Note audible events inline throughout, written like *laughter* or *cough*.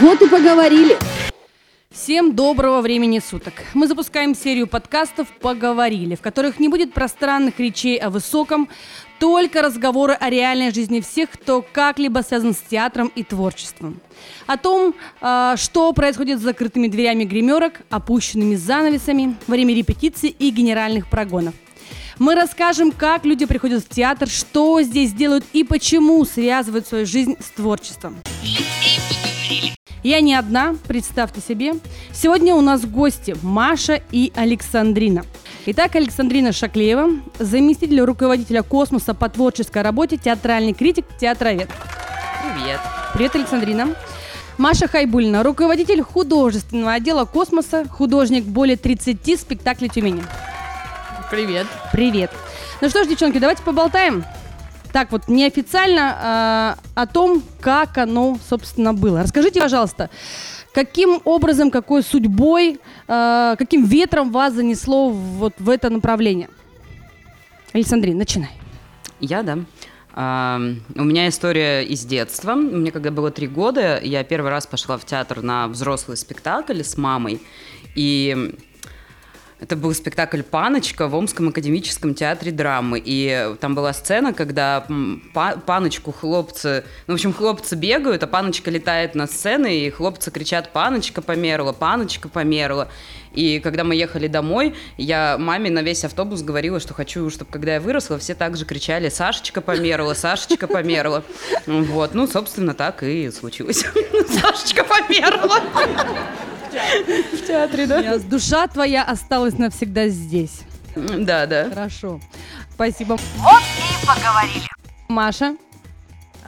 Вот и поговорили. Всем доброго времени суток. Мы запускаем серию подкастов «Поговорили», в которых не будет пространных речей о высоком, только разговоры о реальной жизни всех, кто как-либо связан с театром и творчеством. О том, а, что происходит с закрытыми дверями гримерок, опущенными занавесами, время репетиций и генеральных прогонов. Мы расскажем, как люди приходят в театр, что здесь делают и почему связывают свою жизнь с творчеством. Я не одна, представьте себе. Сегодня у нас гости Маша и Александрина. Итак, Александрина Шаклеева, заместитель руководителя космоса по творческой работе, театральный критик, театровед. Привет. Привет, Александрина. Маша Хайбулина, руководитель художественного отдела космоса, художник более 30 спектаклей Тюмени. Привет. Привет. Ну что ж, девчонки, давайте поболтаем. Так вот, неофициально э, о том, как оно, собственно, было. Расскажите, пожалуйста, каким образом, какой судьбой, э, каким ветром вас занесло вот в это направление? Александрин, начинай. Я, да. А, у меня история из детства. Мне когда было три года, я первый раз пошла в театр на взрослый спектакль с мамой. И это был спектакль «Паночка» в Омском академическом театре драмы. И там была сцена, когда паночку хлопцы... Ну, в общем, хлопцы бегают, а паночка летает на сцену, и хлопцы кричат «Паночка померла! Паночка померла!» И когда мы ехали домой, я маме на весь автобус говорила, что хочу, чтобы когда я выросла, все также кричали «Сашечка померла! Сашечка померла!» Вот, ну, собственно, так и случилось. *laughs* Сашечка померла! В театре, да? Душа твоя осталась навсегда здесь. Да, да. Хорошо. Спасибо. Вот и поговорили. Маша?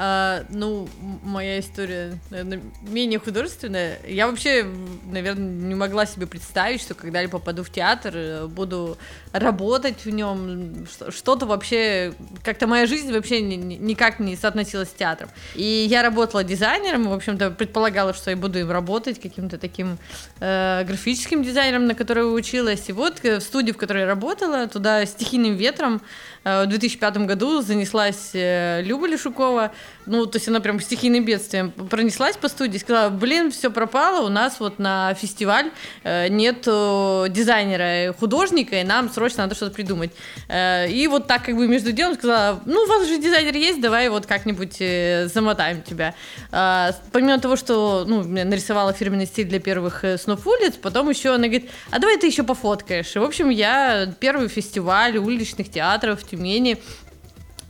А, ну, моя история, наверное, менее художественная. Я вообще, наверное, не могла себе представить, что когда-либо попаду в театр, э, буду работать в нем, что-то вообще, как-то моя жизнь вообще никак не соотносилась с театром. И я работала дизайнером, в общем-то, предполагала, что я буду им работать, каким-то таким э, графическим дизайнером, на который училась. И вот э, в студии, в которой я работала, туда стихийным ветром э, в 2005 году занеслась э, Люба Лешукова, ну, то есть она прям стихийным бедствием пронеслась по студии, сказала, блин, все пропало, у нас вот на фестиваль э, нет дизайнера, художника, и нам срочно надо что-то придумать. Э, и вот так как бы между делом сказала, ну, у вас же дизайнер есть, давай вот как-нибудь э, замотаем тебя. Э, помимо того, что, ну, нарисовала фирменный стиль для первых снов улиц, потом еще она говорит, а давай ты еще пофоткаешь. И, в общем, я первый фестиваль уличных театров в Тюмени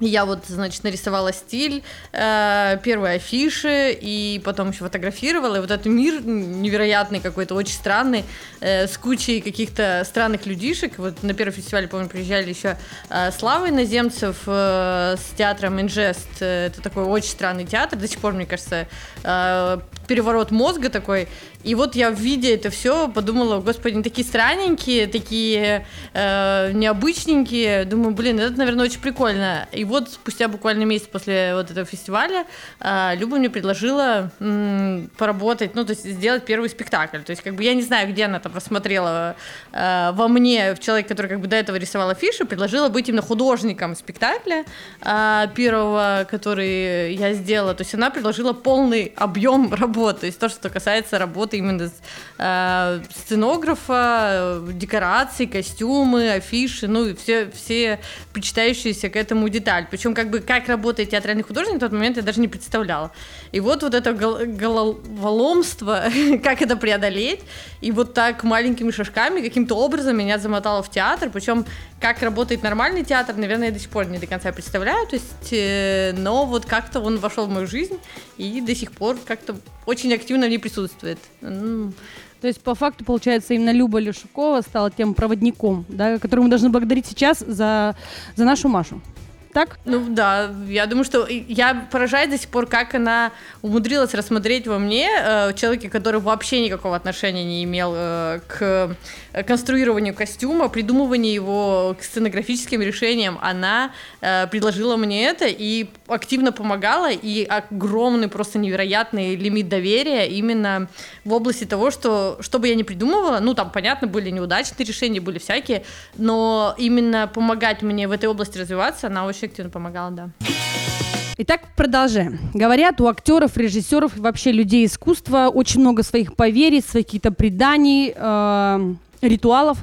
я вот, значит, нарисовала стиль, э, первые афиши, и потом еще фотографировала. И вот этот мир невероятный какой-то, очень странный, э, с кучей каких-то странных людишек. Вот на первом фестивале, помню, приезжали еще э, Слава Иноземцев э, с театром Инжест. Это такой очень странный театр. До сих пор, мне кажется, э, переворот мозга такой. И вот я, видя это все, подумала, господи, они такие странненькие, такие э, необычненькие. Думаю, блин, это, наверное, очень прикольно. И вот спустя буквально месяц после вот этого фестиваля э, Люба мне предложила м, поработать, ну, то есть сделать первый спектакль. То есть, как бы я не знаю, где она там рассмотрела э, во мне, в человеке, который как бы до этого рисовал афишу, предложила быть именно художником спектакля э, первого, который я сделала. То есть она предложила полный объем работы. То есть то, что касается работы работа именно э, сценографа, декорации, костюмы, афиши, ну и все, все причитающиеся к этому деталь. Причем как бы как работает театральный художник в тот момент я даже не представляла. И вот вот это гол- головоломство, *laughs* как это преодолеть, и вот так маленькими шажками каким-то образом меня замотало в театр, причем как работает нормальный театр, наверное, я до сих пор не до конца представляю, то есть, э, но вот как-то он вошел в мою жизнь и до сих пор как-то очень активно в ней присутствует. То есть, по факту, получается, именно Люба Лешукова стала тем проводником, да, которому мы должны благодарить сейчас за, за нашу Машу так? Ну да, я думаю, что я поражаюсь до сих пор, как она умудрилась рассмотреть во мне э, человека, который вообще никакого отношения не имел э, к конструированию костюма, придумыванию его к сценографическим решениям. Она э, предложила мне это и активно помогала, и огромный, просто невероятный лимит доверия именно в области того, что что бы я ни придумывала, ну там, понятно, были неудачные решения, были всякие, но именно помогать мне в этой области развиваться, она очень активно помогала, да. Итак, продолжаем. Говорят, у актеров, режиссеров и вообще людей искусства очень много своих поверий, своих каких-то преданий, э, ритуалов.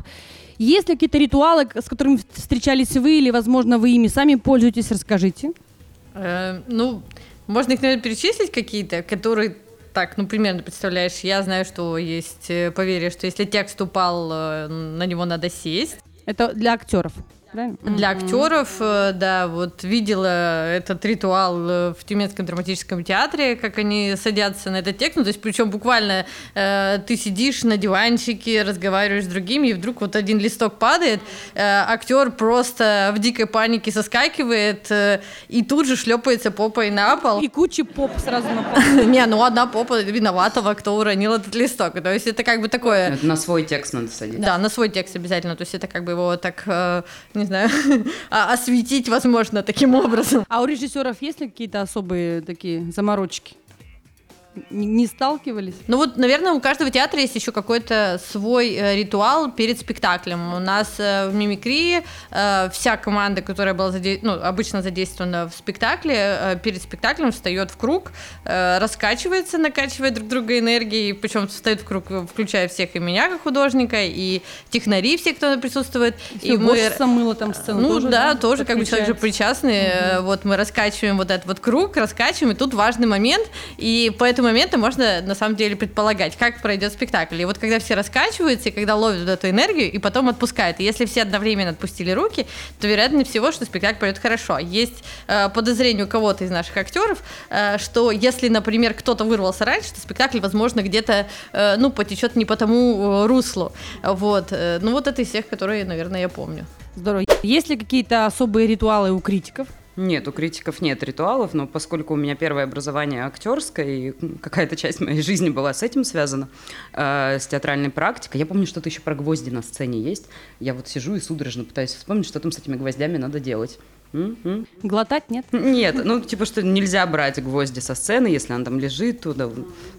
Есть ли какие-то ритуалы, с которыми встречались вы, или, возможно, вы ими сами пользуетесь? Расскажите. Э, ну, можно их, наверное, перечислить какие-то, которые так, ну, примерно представляешь, я знаю, что есть э, поверье, что если текст упал, э, на него надо сесть. Это для актеров правильно? Для актеров, э, да, вот видела этот ритуал э, в Тюменском драматическом театре, как они садятся на этот текст, ну, то есть причем буквально э, ты сидишь на диванчике, разговариваешь с другими, и вдруг вот один листок падает, э, актер просто в дикой панике соскакивает э, и тут же шлепается попой на пол. И куча поп сразу на пол. *laughs* Не, ну одна попа виноватого, кто уронил этот листок. То есть это как бы такое... На свой текст надо садиться. Да, на свой текст обязательно. То есть это как бы его так, э, не знаю, *laughs* а, осветить, возможно, таким образом. А у режиссеров есть ли какие-то особые такие заморочки? Не сталкивались? Ну вот, наверное, у каждого театра есть еще какой-то свой э, ритуал перед спектаклем. У нас э, в мимикрии э, вся команда, которая была заде... ну, обычно задействована в спектакле, перед спектаклем встает в круг, раскачивается, накачивает друг друга энергией, причем встает в круг, включая всех и меня как художника, и технари, все, кто присутствует. И, и мы... мыло там сцену Ну тоже, да, да тоже как бы человек же причастный. Угу. Вот мы раскачиваем вот этот вот круг, раскачиваем, и тут важный момент, и поэтому момента можно на самом деле предполагать, как пройдет спектакль. И вот когда все раскачиваются, и когда ловят эту энергию, и потом отпускают. И если все одновременно отпустили руки, то вероятнее всего, что спектакль пройдет хорошо. Есть э, подозрение у кого-то из наших актеров, э, что если, например, кто-то вырвался раньше, то спектакль, возможно, где-то, э, ну, потечет не по тому э, руслу. Вот. Э, ну, вот это из всех, которые, наверное, я помню. Здорово. Есть ли какие-то особые ритуалы у критиков? Нет, у критиков нет ритуалов, но поскольку у меня первое образование актерское, и какая-то часть моей жизни была с этим связана, э, с театральной практикой, я помню, что-то еще про гвозди на сцене есть. Я вот сижу и судорожно пытаюсь вспомнить, что там с этими гвоздями надо делать. Глотать нет? Нет, ну типа что нельзя брать гвозди со сцены, если она там лежит, туда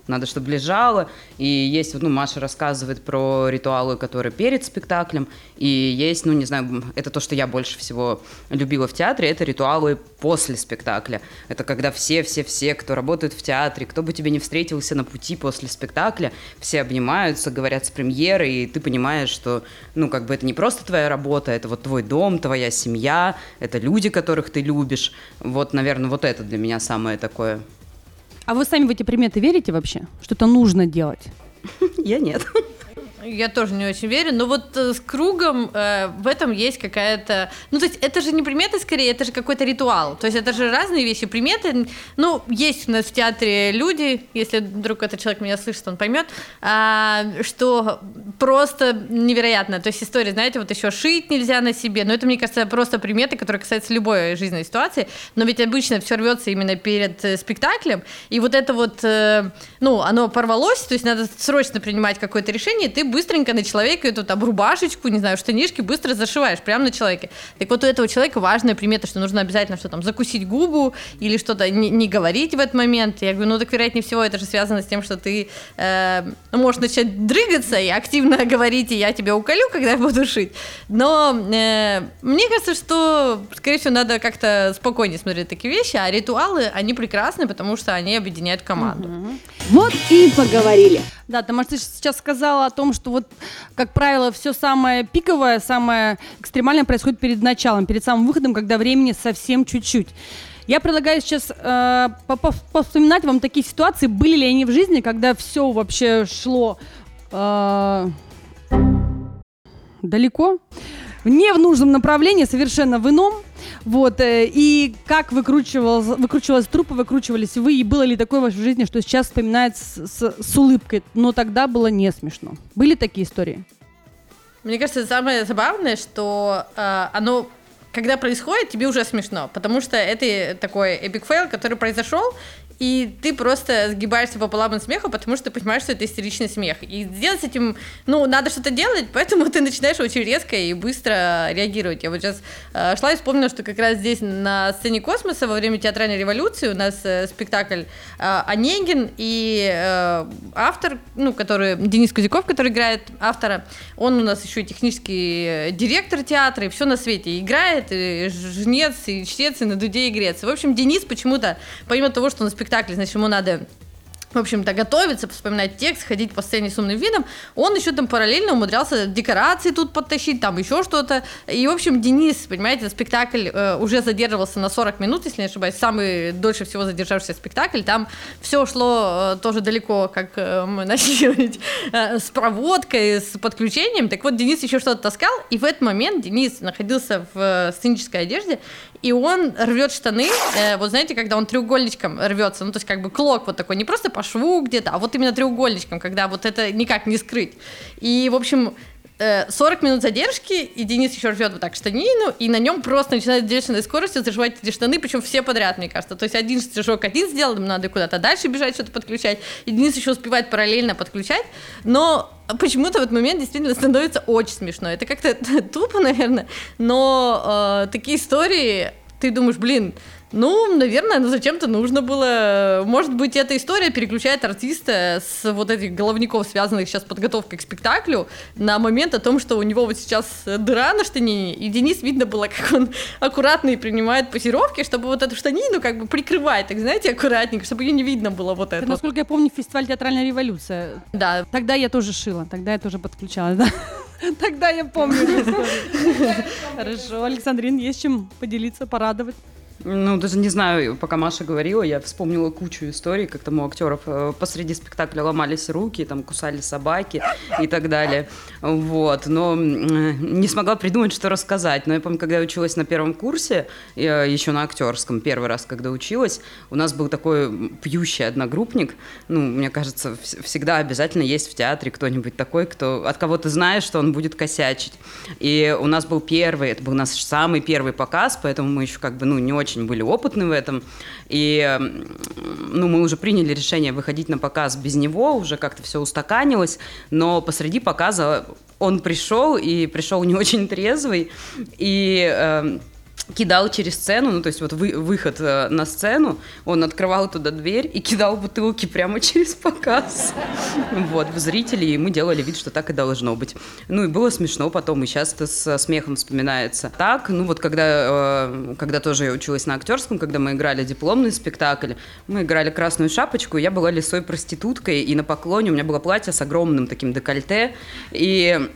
надо, чтобы лежала. И есть, ну Маша рассказывает про ритуалы, которые перед спектаклем, и есть, ну не знаю, это то, что я больше всего любила в театре, это ритуалы после спектакля. Это когда все-все-все, кто работает в театре, кто бы тебе не встретился на пути после спектакля, все обнимаются, говорят с премьерой, и ты понимаешь, что, ну как бы это не просто твоя работа, это вот твой дом, твоя семья, это люди, люди, которых ты любишь. Вот, наверное, вот это для меня самое такое. А вы сами в эти приметы верите вообще? Что это нужно делать? *laughs* Я нет. Я тоже не очень верю, но вот э, с кругом э, в этом есть какая-то... Ну, то есть это же не приметы скорее, это же какой-то ритуал. То есть это же разные вещи. Приметы, ну, есть у нас в театре люди, если вдруг этот человек меня слышит, он поймет, э, что просто невероятно. То есть история, знаете, вот еще шить нельзя на себе, но это, мне кажется, просто приметы, которые касаются любой жизненной ситуации, но ведь обычно все рвется именно перед э, спектаклем, и вот это вот, э, ну, оно порвалось, то есть надо срочно принимать какое-то решение, ты быстренько на человека эту там рубашечку, не знаю, штанишки быстро зашиваешь прямо на человеке. Так вот у этого человека важная примета, что нужно обязательно что там закусить губу или что-то не, не говорить в этот момент. Я говорю, ну так вероятнее всего это же связано с тем, что ты э, можешь начать дрыгаться и активно *laughs* говорить, и я тебя уколю, когда я буду шить. Но э, мне кажется, что, скорее всего, надо как-то спокойнее смотреть такие вещи, а ритуалы, они прекрасны, потому что они объединяют команду. Угу. Вот и поговорили. Да, ты, может, ты сейчас сказала о том, что вот, как правило, все самое пиковое, самое экстремальное происходит перед началом, перед самым выходом, когда времени совсем чуть-чуть. Я предлагаю сейчас э, повспоминать вам такие ситуации, были ли они в жизни, когда все вообще шло э, далеко, не в нужном направлении, совершенно в ином. Вот, э, и как выкручивалась, выкручивалась трупа, выкручивались вы, и было ли такое в вашей жизни, что сейчас вспоминает с, с, с улыбкой, но тогда было не смешно. Были такие истории? Мне кажется, самое забавное, что э, оно когда происходит, тебе уже смешно, потому что это такой epic fail, который произошел, и ты просто сгибаешься пополам от смеха, потому что ты понимаешь, что это истеричный смех. И сделать с этим, ну, надо что-то делать, *laughs* поэтому ты начинаешь очень резко и быстро реагировать. Я вот сейчас э, шла и вспомнила, что как раз здесь на сцене космоса во время театральной революции у нас э, спектакль э, Онегин и э, автор, ну, который Денис Кузяков, который играет автора, он у нас еще и технический директор театра, и все на свете играет, и жнец, и чтец, и на дуде и грец. В общем, Денис почему-то, помимо того, что на спектакле, значит, ему надо в общем-то, готовиться, вспоминать текст, ходить по сцене с умным видом, он еще там параллельно умудрялся декорации тут подтащить, там еще что-то. И, в общем, Денис, понимаете, спектакль э, уже задерживался на 40 минут, если не ошибаюсь, самый дольше всего задержавшийся спектакль. Там все шло э, тоже далеко, как э, мы *laughs* начали говорить, э, с проводкой, с подключением. Так вот, Денис еще что-то таскал, и в этот момент Денис находился в э, сценической одежде, и он рвет штаны, э, вот знаете, когда он треугольничком рвется, ну, то есть как бы клок вот такой, не просто по шву где-то, а вот именно треугольничком, когда вот это никак не скрыть. И, в общем, 40 э, минут задержки, и Денис еще рвет вот так штанину, и на нем просто начинает бешеной скоростью заживать эти штаны, причем все подряд, мне кажется. То есть один стежок один сделал, им надо куда-то дальше бежать, что-то подключать, и Денис еще успевает параллельно подключать, но почему-то в этот момент действительно становится очень смешно. Это как-то *laughs* тупо, наверное, но э, такие истории, ты думаешь, блин, ну, наверное, ну зачем-то нужно было. Может быть, эта история переключает артиста с вот этих головников, связанных сейчас с подготовкой к спектаклю, на момент о том, что у него вот сейчас дыра на штанине, и Денис видно было, как он аккуратно и принимает позировки, чтобы вот эту штанину как бы прикрывать, так знаете, аккуратненько, чтобы ее не видно было вот это. Насколько я помню, фестиваль театральная революция. Да. Тогда я тоже шила, тогда я тоже подключалась, да. Тогда я помню Хорошо, Александрин, есть чем поделиться, порадовать. Ну, даже не знаю, пока Маша говорила, я вспомнила кучу историй, как там у актеров э, посреди спектакля ломались руки, там кусали собаки и так далее. Вот. Но не смогла придумать, что рассказать. Но я помню, когда я училась на первом курсе, еще на актерском, первый раз, когда училась, у нас был такой пьющий одногруппник. Ну, мне кажется, всегда обязательно есть в театре кто-нибудь такой, кто, от кого ты знаешь, что он будет косячить. И у нас был первый, это был наш самый первый показ, поэтому мы еще как бы, ну, не очень очень были опытны в этом. И ну, мы уже приняли решение выходить на показ без него, уже как-то все устаканилось, но посреди показа он пришел, и пришел не очень трезвый, и э, кидал через сцену, ну, то есть вот вы, выход э, на сцену, он открывал туда дверь и кидал бутылки прямо *laughs* через показ. Вот, в зрителей, и мы делали вид, что так и должно быть. Ну, и было смешно потом, и сейчас это с смехом вспоминается. Так, ну, вот когда, э, когда тоже я училась на актерском, когда мы играли дипломный спектакль, мы играли «Красную шапочку», я была лисой проституткой, и на поклоне у меня было платье с огромным таким декольте, и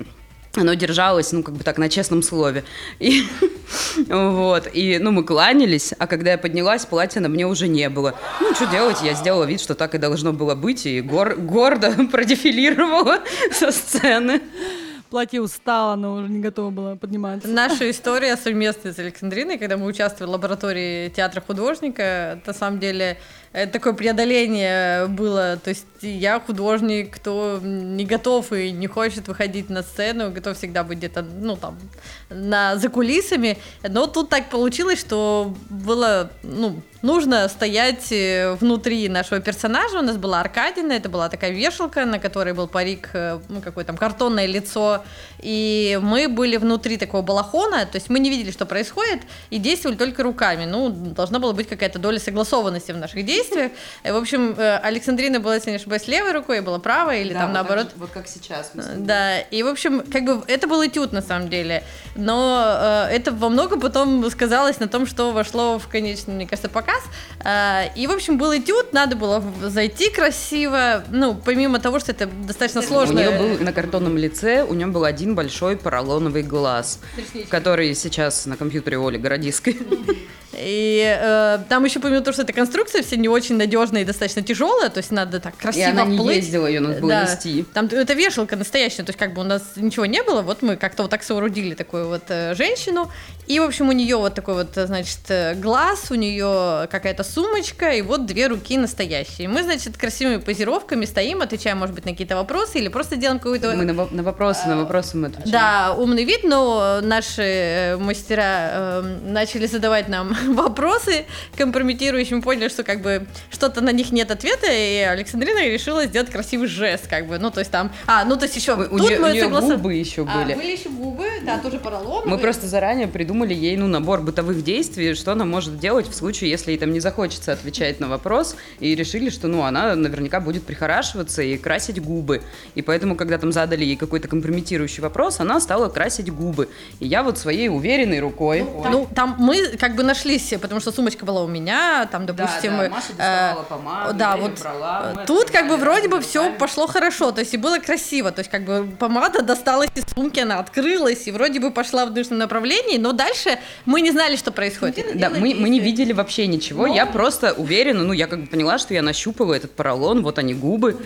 оно держалось, ну, как бы так, на честном слове. И, *laughs* вот, и, ну, мы кланялись, а когда я поднялась, платья на мне уже не было. Ну, что делать, я сделала вид, что так и должно было быть, и гор гордо *laughs* продефилировала *laughs* со сцены платье устало, но уже не готова была подниматься. Наша история совместная с Александриной, когда мы участвовали в лаборатории театра художника, на самом деле такое преодоление было. То есть я художник, кто не готов и не хочет выходить на сцену, готов всегда быть где-то, ну, там, на, за кулисами. Но тут так получилось, что было, ну, нужно стоять э, внутри нашего персонажа. У нас была Аркадина, это была такая вешалка, на которой был парик, э, ну, какое там картонное лицо. И мы были внутри такого балахона, то есть мы не видели, что происходит, и действовали только руками. Ну, должна была быть какая-то доля согласованности в наших действиях. И, в общем, э, Александрина была, если не ошибаюсь, левой рукой, была правой, или да, там вот наоборот. Как, вот как сейчас. Да, и, в общем, как бы это был этюд на самом деле. Но э, это во многом потом сказалось на том, что вошло в конечный, мне кажется, показ. Э, и, в общем, был этюд, надо было зайти красиво. Ну, помимо того, что это достаточно сложно. У нее был на картонном лице, у нее был один большой поролоновый глаз, который сейчас на компьютере Оли Городиской. *laughs* И э, там еще помимо того, что эта конструкция все не очень надежная и достаточно тяжелая, то есть надо так красиво И она не плыть. ездила, ее надо было да. нести. Там это вешалка настоящая, то есть как бы у нас ничего не было, вот мы как-то вот так соорудили такую вот э, женщину, и в общем у нее вот такой вот, значит, э, глаз, у нее какая-то сумочка, и вот две руки настоящие. Мы, значит, красивыми позировками стоим, отвечаем, может быть, на какие-то вопросы или просто делаем какую-то... Мы на, на вопросы, на вопросы мы отвечаем. Да, умный вид, но наши э, мастера э, начали задавать нам *laughs* вопросы компрометирующие, мы поняли, что как бы что-то на них нет ответа, и Александрина решила сделать красивый жест, как бы, ну, то есть там, а, ну, то есть еще, У, нее, мы у нее согласны- губы еще А, были. были еще губы, да, тоже поролоновые. Мы просто заранее придумали ей ну, набор бытовых действий, что она может делать в случае, если ей там не захочется отвечать на вопрос, и решили, что ну, она наверняка будет прихорашиваться и красить губы. И поэтому, когда там задали ей какой-то компрометирующий вопрос, она стала красить губы. И я вот своей уверенной рукой... Ой. Ну, там мы как бы нашлись, потому что сумочка была у меня, там, Да, допустим... да, э, Маша доставала помаду, да, вот брала, мы тут как бы вроде бы все пошло хорошо, то есть и было красиво, то есть как бы помада досталась из сумки, она открылась, и вроде бы пошла в нужном направлении, но дальше мы не знали, что происходит. Да, мы, мы не видели вообще ничего. Я просто уверена, ну, я как бы поняла, что я нащупала этот поролон, вот они губы,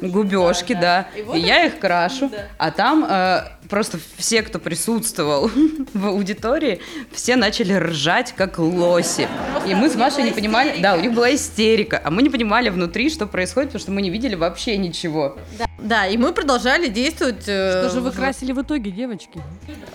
губежки, да. И я их крашу. А там э, просто все, кто присутствовал *laughs* в аудитории, все начали ржать, как лоси. И мы с Машей не понимали, да, у них была истерика, а мы не понимали внутри, что происходит, потому что мы не видели вообще ничего. Да, и мы продолжали действовать. э, Что же вы в- красили в итоге, девочки?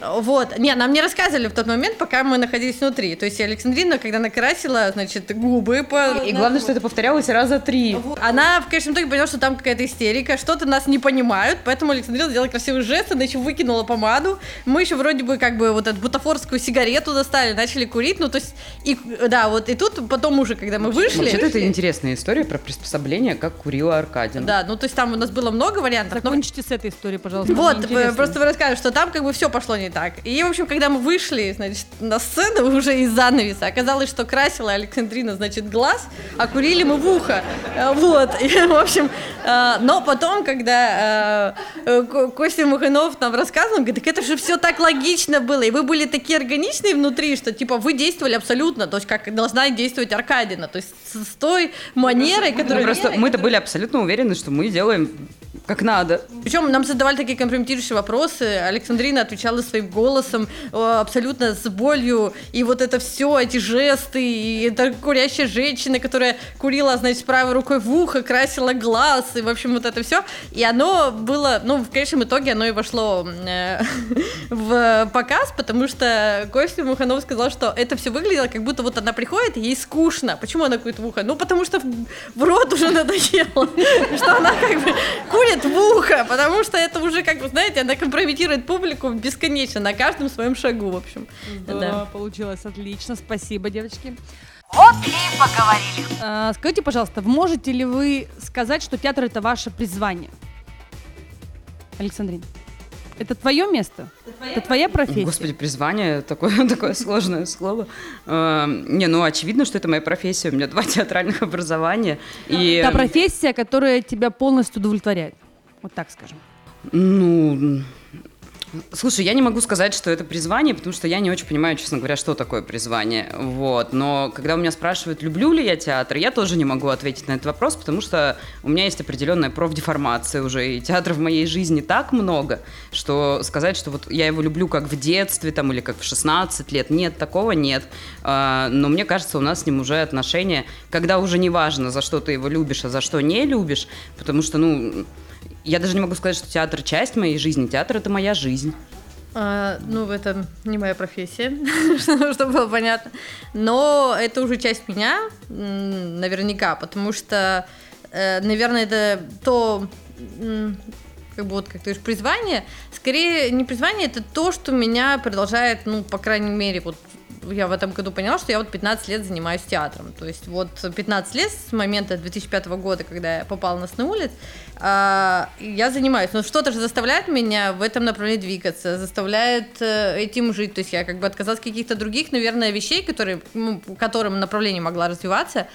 Вот. Не, нам не рассказывали в тот момент, пока мы находились внутри. То есть Александрина, когда накрасила, значит, губы по... И главное, что это повторялось раза три. Она в конечном итоге поняла, что там какая-то истерика, что-то нас не понимают, поэтому Александрина сделала красивый жест, она еще выкинула помаду. Мы еще вроде бы как бы вот эту бутафорскую сигарету достали, начали курить, ну то есть, и, да, вот, и тут потом уже, когда мы вышли... Вообще-то это интересная история про приспособление, как курила Аркадина. Да, ну то есть там у нас было много вариантов, но Закончите с этой историей, пожалуйста. Вот, э, просто вы рассказывали, что там как бы все пошло не так. И, в общем, когда мы вышли, значит, на сцену *laughs* уже из занавеса, оказалось, что красила Александрина, значит, глаз, а курили мы в ухо. Э, Вот, и, в общем, э, но потом, когда Ко- Костя Муханов нам рассказывал, он говорит, так это же все так логично было, и вы были такие органичные внутри, что, типа, вы действовали абсолютно, то есть, как должна действовать Аркадина, то есть, с той манерой, которая... просто мы-то были абсолютно уверены, что мы делаем как надо. Причем нам задавали такие компрометирующие вопросы. Александрина отвечала своим голосом, э, абсолютно с болью. И вот это все, эти жесты, и это курящая женщина, которая курила, значит, правой рукой в ухо, красила глаз, и, в общем, вот это все. И оно было, ну, в конечном итоге оно и вошло э, *laughs* в показ, потому что Костя Муханов сказал, что это все выглядело, как будто вот она приходит, и ей скучно. Почему она курит в ухо? Ну, потому что в, в рот уже *laughs* надоело, что она как бы курит в ухо, потому что это уже, как бы, знаете, она компрометирует публику бесконечно на каждом своем шагу, в общем. Здорово, получилось отлично. Спасибо, девочки. Вот и поговорили. А, скажите, пожалуйста, можете ли вы сказать, что театр это ваше призвание? Александрин, это твое место? Это твоя профессия? Господи, призвание, такое, *laughs* такое сложное слово. Э, Не, ну очевидно, что это моя профессия. У меня два *laughs* театральных образования. И, Та профессия, которая тебя полностью удовлетворяет. Вот так скажем. ну, слушай, я не могу сказать, что это призвание, потому что я не очень понимаю, честно говоря, что такое призвание. Вот. Но когда у меня спрашивают, люблю ли я театр, я тоже не могу ответить на этот вопрос, потому что у меня есть определенная профдеформация уже, и театра в моей жизни так много, что сказать, что вот я его люблю как в детстве там, или как в 16 лет, нет, такого нет. А, Но мне кажется, у нас с ним уже отношения, когда уже не важно, за что ты его любишь, а за что не любишь, потому что, ну, я даже не могу сказать, что театр часть моей жизни, театр это моя жизнь. А, ну, это не моя профессия, *laughs* чтобы было понятно. Но это уже часть меня, наверняка, потому что, э, наверное, это то, как бы вот, как ты говоришь, призвание. Скорее, не призвание, это то, что меня продолжает, ну, по крайней мере, вот я в этом году поняла, что я вот 15 лет занимаюсь театром. То есть вот 15 лет с момента 2005 года, когда я попала на «Сны улиц», а, я занимаюсь. Но что-то же заставляет меня в этом направлении двигаться, заставляет э, этим жить. То есть я как бы отказалась от каких-то других, наверное, вещей, которые, ну, которым направление могла развиваться.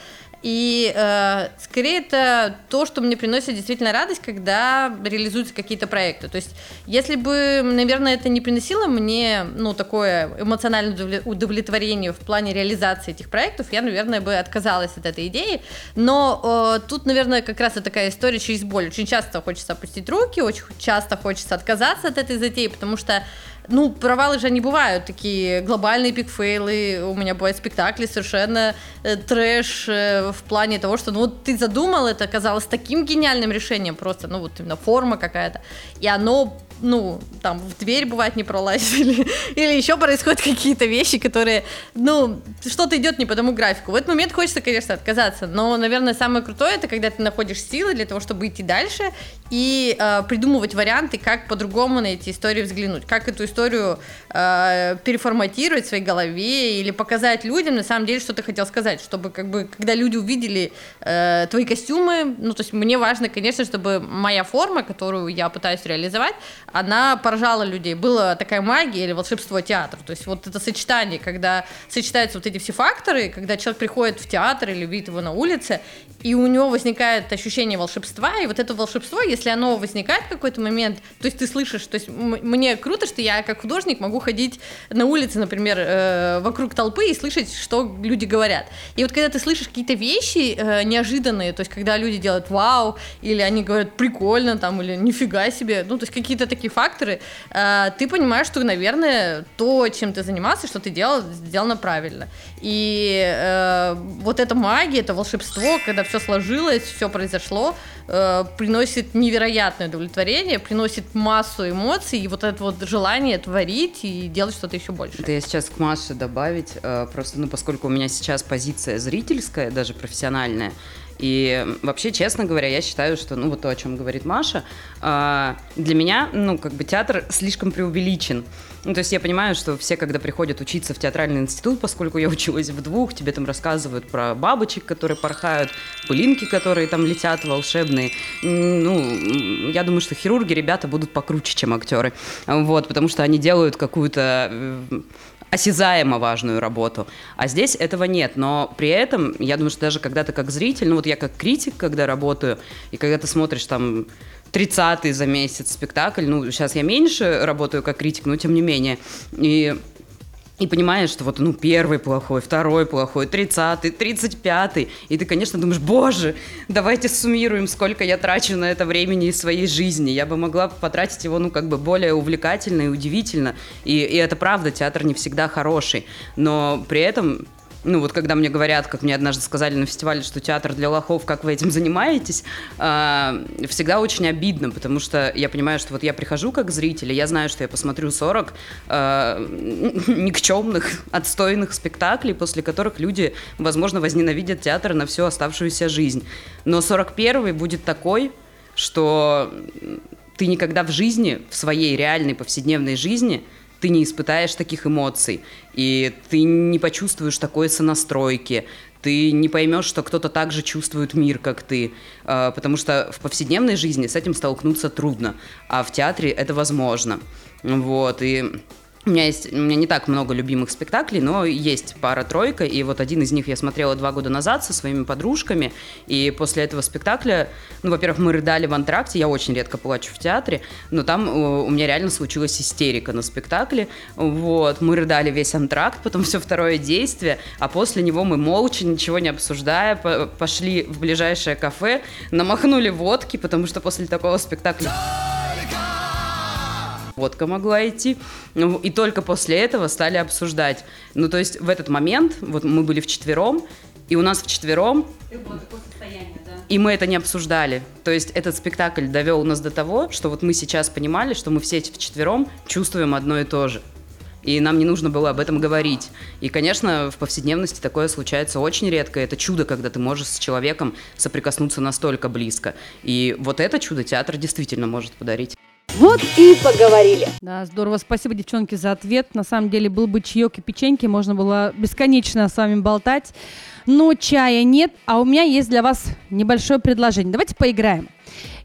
И э, скорее это то, что мне приносит действительно радость, когда реализуются какие-то проекты. То есть, если бы, наверное, это не приносило мне, ну, такое эмоциональное удовле- удовлетворение в плане реализации этих проектов, я, наверное, бы отказалась от этой идеи. Но э, тут, наверное, как раз и такая история через боль. Очень часто хочется опустить руки, очень часто хочется отказаться от этой затеи, потому что ну, провалы же не бывают, такие глобальные пикфейлы, у меня бывают спектакли совершенно э, трэш э, в плане того, что, ну, вот ты задумал, это оказалось таким гениальным решением, просто, ну, вот именно форма какая-то, и оно ну, там, в дверь бывает не пролазили, *laughs* или еще происходят какие-то вещи, которые, ну, что-то идет не по тому графику. В этот момент хочется, конечно, отказаться, но, наверное, самое крутое, это когда ты находишь силы для того, чтобы идти дальше и э, придумывать варианты, как по-другому на эти истории взглянуть, как эту историю э, переформатировать в своей голове или показать людям, на самом деле, что ты хотел сказать, чтобы, как бы, когда люди увидели э, твои костюмы, ну, то есть мне важно, конечно, чтобы моя форма, которую я пытаюсь реализовать, она поражала людей. Была такая магия или волшебство театра. То есть вот это сочетание, когда сочетаются вот эти все факторы, когда человек приходит в театр или видит его на улице, и у него возникает ощущение волшебства, и вот это волшебство, если оно возникает в какой-то момент, то есть ты слышишь, то есть мне круто, что я как художник могу ходить на улице, например, э, вокруг толпы и слышать, что люди говорят. И вот когда ты слышишь какие-то вещи э, неожиданные, то есть когда люди делают вау, или они говорят прикольно, там, или нифига себе, ну, то есть какие-то такие факторы, э, ты понимаешь, что, наверное, то, чем ты занимался, что ты делал, сделано правильно. И э, вот эта магия, это волшебство, когда все сложилось, все произошло, э, приносит невероятное удовлетворение, приносит массу эмоций, и вот это вот желание творить и делать что-то еще больше. Это я сейчас к Маше добавить, просто, ну, поскольку у меня сейчас позиция зрительская, даже профессиональная, и вообще, честно говоря, я считаю, что, ну, вот то, о чем говорит Маша, э, для меня, ну, как бы театр слишком преувеличен. Ну, то есть я понимаю, что все, когда приходят учиться в театральный институт, поскольку я училась в двух, тебе там рассказывают про бабочек, которые порхают, пылинки, которые там летят волшебные. Ну, я думаю, что хирурги, ребята, будут покруче, чем актеры. Вот, потому что они делают какую-то э, осязаемо важную работу. А здесь этого нет. Но при этом, я думаю, что даже когда ты как зритель, ну вот я как критик, когда работаю, и когда ты смотришь там 30-й за месяц спектакль, ну сейчас я меньше работаю как критик, но тем не менее. И и понимаешь, что вот, ну, первый плохой, второй плохой, тридцатый, тридцать пятый. И ты, конечно, думаешь, боже, давайте суммируем, сколько я трачу на это времени из своей жизни. Я бы могла потратить его, ну, как бы более увлекательно и удивительно. И, и это правда, театр не всегда хороший. Но при этом ну вот когда мне говорят, как мне однажды сказали на фестивале, что театр для лохов, как вы этим *laughs* занимаетесь, э, всегда очень обидно, потому что я понимаю, что вот я прихожу как зритель, и я знаю, что я посмотрю 40 э, *laughs* никчемных, отстойных спектаклей, после которых люди, возможно, возненавидят театр на всю оставшуюся жизнь. Но 41-й будет такой, что ты никогда в жизни, в своей реальной повседневной жизни – ты не испытаешь таких эмоций, и ты не почувствуешь такой сонастройки, ты не поймешь, что кто-то так же чувствует мир, как ты, а, потому что в повседневной жизни с этим столкнуться трудно, а в театре это возможно. Вот, и у меня есть, у меня не так много любимых спектаклей, но есть пара-тройка, и вот один из них я смотрела два года назад со своими подружками, и после этого спектакля, ну, во-первых, мы рыдали в антракте, я очень редко плачу в театре, но там э, у меня реально случилась истерика на спектакле, вот, мы рыдали весь антракт, потом все второе действие, а после него мы молча, ничего не обсуждая, пошли в ближайшее кафе, намахнули водки, потому что после такого спектакля водка могла идти. Ну, и только после этого стали обсуждать. Ну, то есть в этот момент, вот мы были вчетвером, и у нас вчетвером... И мы это не обсуждали. То есть этот спектакль довел нас до того, что вот мы сейчас понимали, что мы все вчетвером чувствуем одно и то же. И нам не нужно было об этом говорить. И, конечно, в повседневности такое случается очень редко. Это чудо, когда ты можешь с человеком соприкоснуться настолько близко. И вот это чудо театр действительно может подарить. Вот и поговорили. Да, здорово. Спасибо, девчонки, за ответ. На самом деле, был бы чаек и печеньки, можно было бесконечно с вами болтать. Но чая нет, а у меня есть для вас небольшое предложение. Давайте поиграем.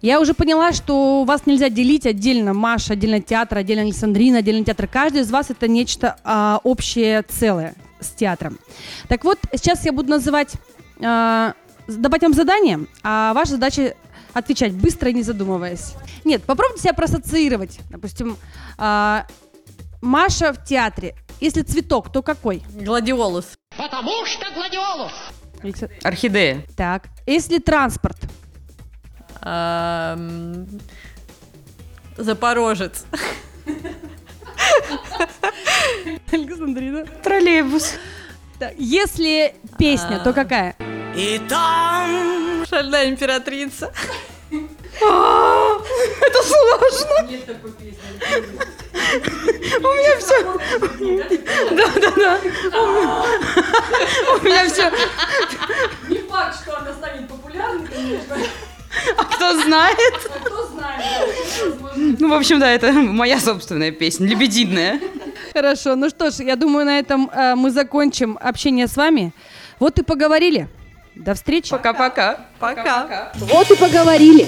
Я уже поняла, что вас нельзя делить отдельно Маша, отдельно театр, отдельно Александрина, отдельно театр. Каждый из вас это нечто а, общее целое с театром. Так вот, сейчас я буду называть, а, давать вам задание, а ваша задача отвечать быстро и не задумываясь. Нет, попробуйте себя проассоциировать. Допустим, э, Маша в театре. Если цветок, то какой? Гладиолус. Потому что гладиолус. Орхидея. Так. Если транспорт? Запорожец. *laughs* Александрина. Троллейбус. Если песня, то какая? И там шальная императрица. Это сложно. Нет такой песни. У меня все. Да, да, да. У меня все. Не факт, что она станет популярной, конечно. А кто знает? А кто знает. Ну, в общем, да, это моя собственная песня, лебединая. Хорошо, ну что ж, я думаю, на этом э, мы закончим общение с вами. Вот и поговорили. До встречи. Пока-пока. Пока. Вот и поговорили.